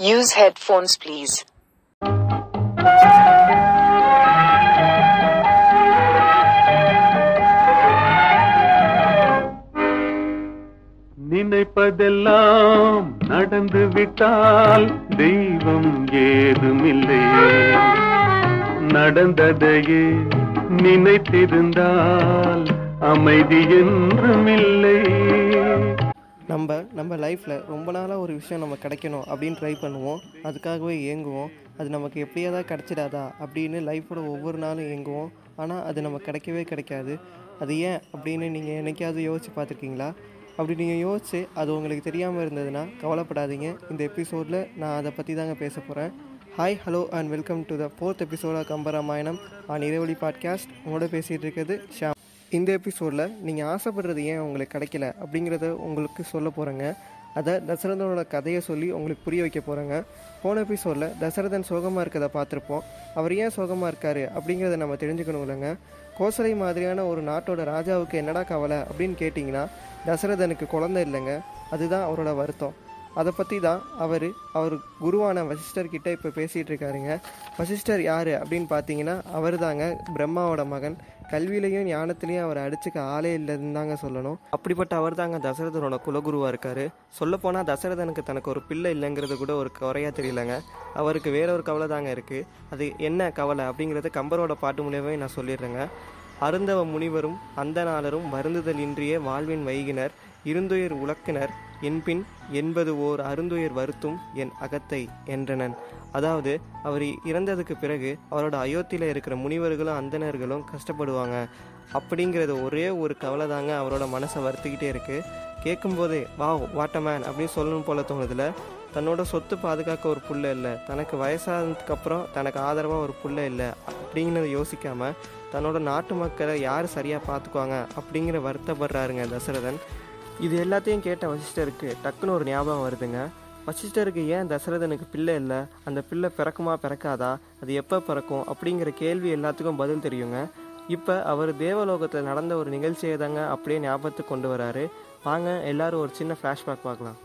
Use headphones please. நினைப்பதெல்லாம் நடந்து விட்டால் தெய்வம் ஏதுமில்லை நடந்ததையே நினைத்திருந்தால் அமைதி என்றும் இல்லை நம்ம நம்ம லைஃப்பில் ரொம்ப நாளாக ஒரு விஷயம் நம்ம கிடைக்கணும் அப்படின்னு ட்ரை பண்ணுவோம். அதுக்காகவே ஏங்குவோம் அது நமக்கு எப்படியாவது கிடச்சிடாதா அப்படின்னு லைஃப்போட ஒவ்வொரு நாளும் ஏங்குவோம் ஆனால் அது நமக்கு கிடைக்கவே கிடைக்காது. அது ஏன் அப்படின்னு நீங்கள் என்னைக்காவது யோசித்து பார்த்துருக்கீங்களா? அப்படி நீங்கள் யோசித்து அது உங்களுக்கு தெரியாமல் இருந்ததுன்னா கவலைப்படாதீங்க. இந்த எபிசோடில் நான் அதை பற்றி தாங்க பேச போகிறேன் hi hello and welcome to the fourth episode of Kambaramayanam on Iraivazhi podcast உங்களோட பேசிகிட்டு இருக்கிறது ஷாம் இந்த எபிசோடில் நீங்கள் ஆசைப்படுறது ஏன் உங்களுக்கு கிடைக்கல அப்படிங்கிறத உங்களுக்கு சொல்ல போகிறேங்க அதை தசரதனோட கதையை சொல்லி உங்களுக்கு புரிய வைக்க போகிறேங்க போன எபிசோடில் தசரதன் சோகமாக இருக்கிறத பார்த்துருப்போம். அவர் ஏன் சோகமாக இருக்கார் அப்படிங்கிறத நம்ம தெரிஞ்சுக்கணும் இல்லைங்க. கோசலை மாதிரியான ஒரு நாட்டோட ராஜாவுக்கு என்னடா கவலை அப்படின்னு கேட்டிங்கன்னா தசரதனுக்கு குழந்தை இல்லைங்க. அதுதான் அவரோட வருத்தம். அதை பற்றி தான் அவர் அவர் குருவான வசிஷ்டர்கிட்ட இப்போ பேசிகிட்டு இருக்காருங்க. வசிஷ்டர் யார் அப்படின்னு பார்த்தீங்கன்னா அவர் தாங்க பிரம்மாவோட மகன். கல்வியிலையும் ஞானத்திலையும் அவரை அடிச்சுக்க ஆளே இல்லைன்னு தாங்க சொல்லணும். அப்படிப்பட்ட அவர் தாங்க தசரதனோட குலகுருவாக இருக்கார். சொல்லப்போனால் தசரதனுக்கு தனக்கு ஒரு பிள்ளை இல்லைங்கிறது கூட ஒரு குறையா தெரியலங்க. அவருக்கு வேற ஒரு கவலை தாங்க இருக்குது அது என்ன கவலை அப்படிங்கிறது கம்பரோட பாட்டு மூலியமே நான் சொல்லிடுறேங்க. அருந்தவ முனிவரும் அந்தநாளரும் வருந்துதல் இன்றியே வாழ்வின் வைகினர். இருந்துயர் உலக்கினர் என்பின் என்பது ஓர் அருந்துயர் வருத்தும் என் அகத்தை என்றனன். அதாவது அவர் இறந்ததுக்கு பிறகு அவரோட அயோத்தியில் இருக்கிற முனிவர்களும் அந்தணர்களும் கஷ்டப்படுவாங்க. அப்படிங்கிறது ஒரே ஒரு கவலை தாங்க அவரோட மனசை வருத்திக்கிட்டே இருக்கு. கேட்கும்போதே வா வாட்டமேன் அப்படின்னு சொல்லணும் போல தோணுதுல. தன்னோட சொத்து பாதுகாக்க ஒரு புள்ள இல்லை. தனக்கு வயசானதுக்கு அப்புறம் தனக்கு ஆதரவாக ஒரு புள்ள இல்லை. அப்படிங்கிறத யோசிக்காம தன்னோட நாட்டு மக்களை யார் சரியாக பார்த்துக்குவாங்க அப்படிங்கிற வருத்தப்படுறாருங்க தசரதன். இது எல்லாத்தையும் கேட்ட வசிஷ்டருக்கு டக்குன்னு ஒரு ஞாபகம் வருதுங்க. வசிஷ்டருக்கு ஏன் தசரதனுக்கு பிள்ளை இல்லை? அந்த பிள்ளை பிறக்குமா பிறக்காதா? அது எப்போ பிறக்கும்? அப்படிங்கிற கேள்வி எல்லாத்துக்கும் பதில் தெரியுங்க. இப்போ அவர் தேவலோகத்தில் நடந்த ஒரு நிகழ்ச்சியை தாங்க அப்படியே ஞாபகத்துக்கு கொண்டு வராரு. வாங்க எல்லாரும் ஒரு சின்ன ஃப்ளாஷ்பேக் பார்க்கலாம்.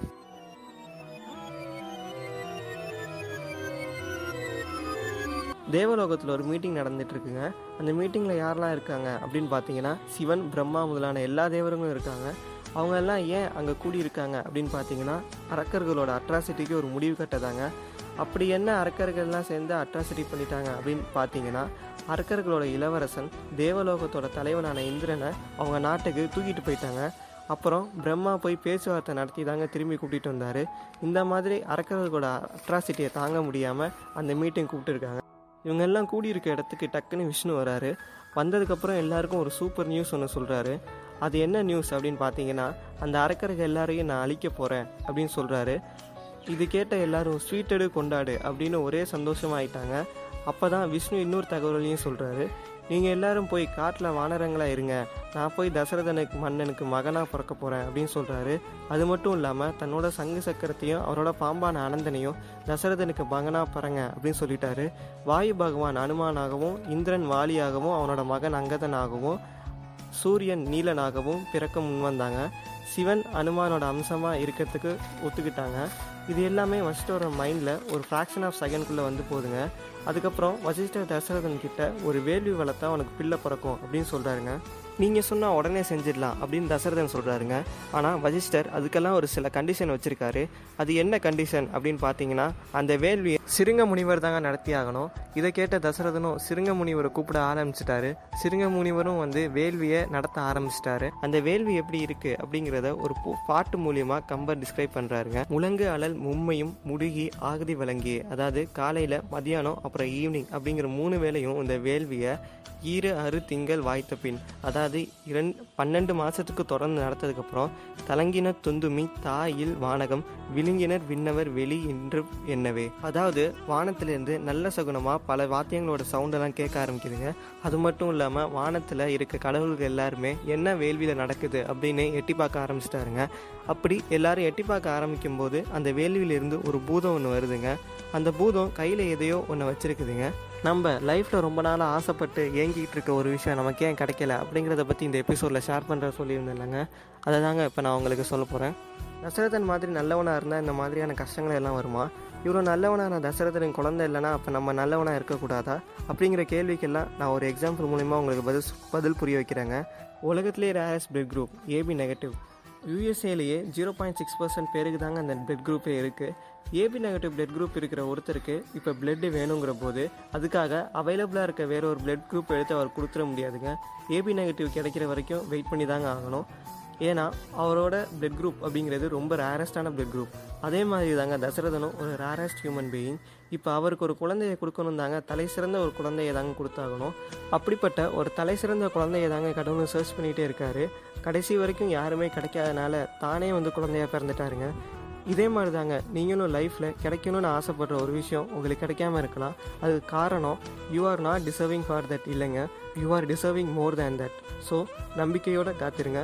தேவலோகத்தில் ஒரு மீட்டிங் நடந்துட்டு இருக்குங்க அந்த மீட்டிங்கில் யாரெல்லாம் இருக்காங்க அப்படின்னு பார்த்தீங்கன்னா சிவன் பிரம்மா முதலான எல்லா தேவர்களும் இருக்காங்க. அவங்க எல்லாம் ஏன் அங்கே கூடியிருக்காங்க அப்படின்னு பார்த்தீங்கன்னா அரக்கர்களோட அட்ராசிட்டிக்கு ஒரு முடிவு கட்டதாங்க. அப்படி என்ன அரக்கர்கள்லாம் சேர்ந்து அட்ராசிட்டி பண்ணிட்டாங்க அப்படின்னு பார்த்தீங்கன்னா அரக்கர்களோட இளவரசன் தேவலோகத்தோட தலைவனான இந்திரனை அவங்க நாட்டுக்கு தூக்கிட்டு போயிட்டாங்க. அப்புறம் பிரம்மா போய் பேச்சுவார்த்தை நடத்தி தாங்க திரும்பி கூட்டிகிட்டு வந்தார். இந்த மாதிரி அரக்கர்களோட அட்ராசிட்டியை தாங்க முடியாமல் அந்த மீட்டிங் கூப்பிட்டுருக்காங்க. இவங்க எல்லாம் கூடியிருக்க இடத்துக்கு டக்குன்னு விஷ்ணு வராரு. வந்ததுக்கப்புறம் எல்லாருக்கும் ஒரு சூப்பர் நியூஸ் ஒன்று சொல்கிறாரு அது என்ன நியூஸ் அப்படின்னு பார்த்தீங்கன்னா அந்த அரக்கர்கள் எல்லாரையும் நான் அழிக்க போகிறேன் அப்படின்னு சொல்கிறாரு இது கேட்ட எல்லாரும் ஸ்வீட்டடு கொண்டாடு அப்படின்னு ஒரே சந்தோஷமாயிட்டாங்க அப்போ தான் விஷ்ணு இன்னொரு தகவலையும் சொல்கிறாரு நீங்கள் எல்லாரும் போய் காட்டில் வானரங்களாக இருங்க. நான் போய் தசரதனுக்கு மன்னனுக்கு மகனாக பிறக்க போகிறேன் அப்படின்னு சொல்கிறாரு அது மட்டும் இல்லாமல் தன்னோட சங்கு சக்கரத்தையும் அவரோட பாம்பான அனந்தனையும் தசரதனுக்கு மகனாக பிறங்க அப்படின்னு சொல்லிட்டாரு. வாயு பகவான் அனுமானாகவும் இந்திரன் வாலியாகவும் அவனோட மகன் அங்கதனாகவும் சூரியன் நீலனாகவும் பிறக்க முன்வந்தாங்க. சிவன் அனுமானோட அம்சமாக இருக்கிறதுக்கு ஒத்துக்கிட்டாங்க. இது எல்லாமே வசிஷ்டரோட மைண்டில் ஒரு ஃப்ராக்ஷன் ஆஃப் செகண்ட்குள்ளே வந்து போகுதுங்க. அதுக்கப்புறம் வசிஷ்டர் தசரதன் கிட்ட ஒரு வேள்வி வளர்த்தா அவனுக்கு பிள்ளை பிறக்கும் அப்படின்னு சொல்கிறாருங்க நீங்கள் சொன்னால் உடனே செஞ்சிடலாம் அப்படின்னு தசரதன் சொல்கிறாருங்க ஆனால் வசிஷ்டர் அதுக்கெல்லாம் ஒரு சில கண்டிஷன் வச்சுருக்காரு. அது என்ன கண்டிஷன் அப்படின்னு பார்த்தீங்கன்னா அந்த வேள்வியை சிறுங்க முனிவர் தாங்க நடத்தி ஆகணும். இதை கேட்ட தசரதனும் சிறுங்க முனிவரை கூப்பிட ஆரம்பிச்சிட்டாரு. சிறுங்க முனிவரும் வந்து வேள்வியை நடத்த ஆரம்பிச்சிட்டாரு. அந்த வேள்வி எப்படி இருக்கு அப்படிங்கிறத ஒரு பாட்டு மூலியமாக கம்பர் டிஸ்கிரைப் பண்ணுறாருங்க முழங்கு அலல் மும்மையும் முடுகி ஆகுதி வழங்கி அதாவது காலையில் மதியானம் அப்புறம் ஈவினிங் அப்படிங்கிற மூணு வேளையும் இந்த வேள்வியை ஈர அறு திங்கள் வாய்த்த பின் அதாவது இரண்டு பன்னெண்டு மாதத்துக்கு தொடர்ந்து நடத்ததுக்கப்புறம் தலங்கின துந்துமி தாயில் வானகம் விழுங்கினர் விண்ணவர் வெளி என்று என்னவே. அதாவது வானத்திலிருந்து நல்ல சகுனமாக பல வாத்தியங்களோட சவுண்டெல்லாம் கேட்க ஆரம்பிக்குதுங்க. அது மட்டும் இல்லாமல் வானத்தில் இருக்க கடவுள்கள் எல்லாருமே என்ன வேள்வியில் நடக்குது அப்படின்னு எட்டி பார்க்க ஆரம்பிச்சிட்டாருங்க. அப்படி எல்லாரும் எட்டி பார்க்க ஆரம்பிக்கும் போது அந்த வேள்வியிலிருந்து ஒரு பூதம் ஒன்று வருதுங்க. அந்த பூதம் கையில் எதையோ ஒன்று வச்சிருக்குதுங்க. நம்ம லைஃப்பில் ரொம்ப நாளாக ஆசைப்பட்டு ஏங்கிட்டு இருக்க ஒரு விஷயம் நமக்கு ஏன் கிடைக்கல அப்படிங்கிறத பற்றி இந்த எபிசோடில் ஷேர் பண்ணுற சொல்லியிருந்தேன் இல்லைங்க அதை தாங்க இப்போ நான் உங்களுக்கு சொல்ல போகிறேன் தசரதன் மாதிரி நல்லவனாக இருந்தால் இந்த மாதிரியான கஷ்டங்கள் எல்லாம் வருமா? இவ்வளோ நல்லவனாக நான் தசரதன் குழந்தை இல்லைனா அப்போ நம்ம நல்லவனாக இருக்கக்கூடாதா? அப்படிங்கிற கேள்விக்கெல்லாம் நான் ஒரு எக்ஸாம்பிள் மூலிமா உங்களுக்கு பதில் பதில் புரிய வைக்கிறேங்க. உலகத்திலே rarest blood group AB negative யூஎஸ்ஏலேயே zero point six percent பேருக்கு தாங்க அந்த பிளட் குரூப்பே இருக்குது ஏபி நெகட்டிவ் பிளட் குரூப் இருக்கிற ஒருத்தருக்கு இப்போ பிளட்டு வேணுங்கிற போது அதுக்காக அவைலபிளாக இருக்க வேற ஒரு பிளட் குரூப் எடுத்து அவர் கொடுத்துட முடியாதுங்க. ஏபி நெகட்டிவ் கிடைக்கிற வரைக்கும் வெயிட் பண்ணி தாங்க ஆகணும். ஏன்னா அவரோட பிளட் குரூப் அப்படிங்கிறது ரொம்ப ரேரஸ்டான பிளட் குரூப் அதே மாதிரி தாங்க தசரதனும் ஒரு ரேரஸ்ட் ஹியூமன் பீயிங் இப்போ அவருக்கு ஒரு குழந்தைய கொடுக்கணும் தாங்க தலை சிறந்த ஒரு குழந்தைய தாங்க கொடுத்தாகணும். அப்படிப்பட்ட ஒரு தலை சிறந்த குழந்தைய தாங்க கடவுள் சர்ச் பண்ணிகிட்டே இருக்காரு. கடைசி வரைக்கும் யாருமே கிடைக்காதனால தானே வந்து குழந்தையாக பிறந்துட்டாருங்க. இதே மாதிரி தாங்க நீங்களும் லைஃப்பில் கிடைக்கணும்னு ஆசைப்படுற ஒரு விஷயம் உங்களுக்கு கிடைக்காம இருக்கலாம். அதுக்கு காரணம் you are not deserving for that இல்லைங்க. You are deserving more than that so நம்பிக்கையோடு காத்திருங்க.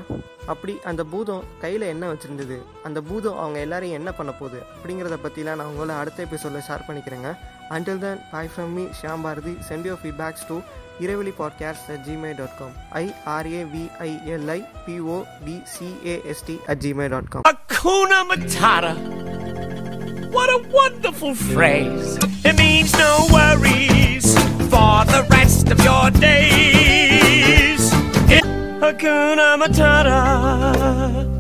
அப்படி அந்த பூதம் கையில் என்ன வச்சுருந்தது அந்த பூதம் அவங்க எல்லாரையும் என்ன பண்ண போகுது அப்படிங்கிறத பற்றிலாம் நான் உங்களை அடுத்த எபிசோடில் ஷேர் பண்ணிக்கிறேங்க until than bye from me Shyam Bharathi send your feedbacks to இரவெளி podcast at Gmail dot com ஐஆர்ஏவிஐஎல்ஐ பிஓடிசிஏஎஸ்டி at Gmail dot com Hakuna Matata. What a wonderful phrase. It means no worries for the rest of your days. Hakuna Matata.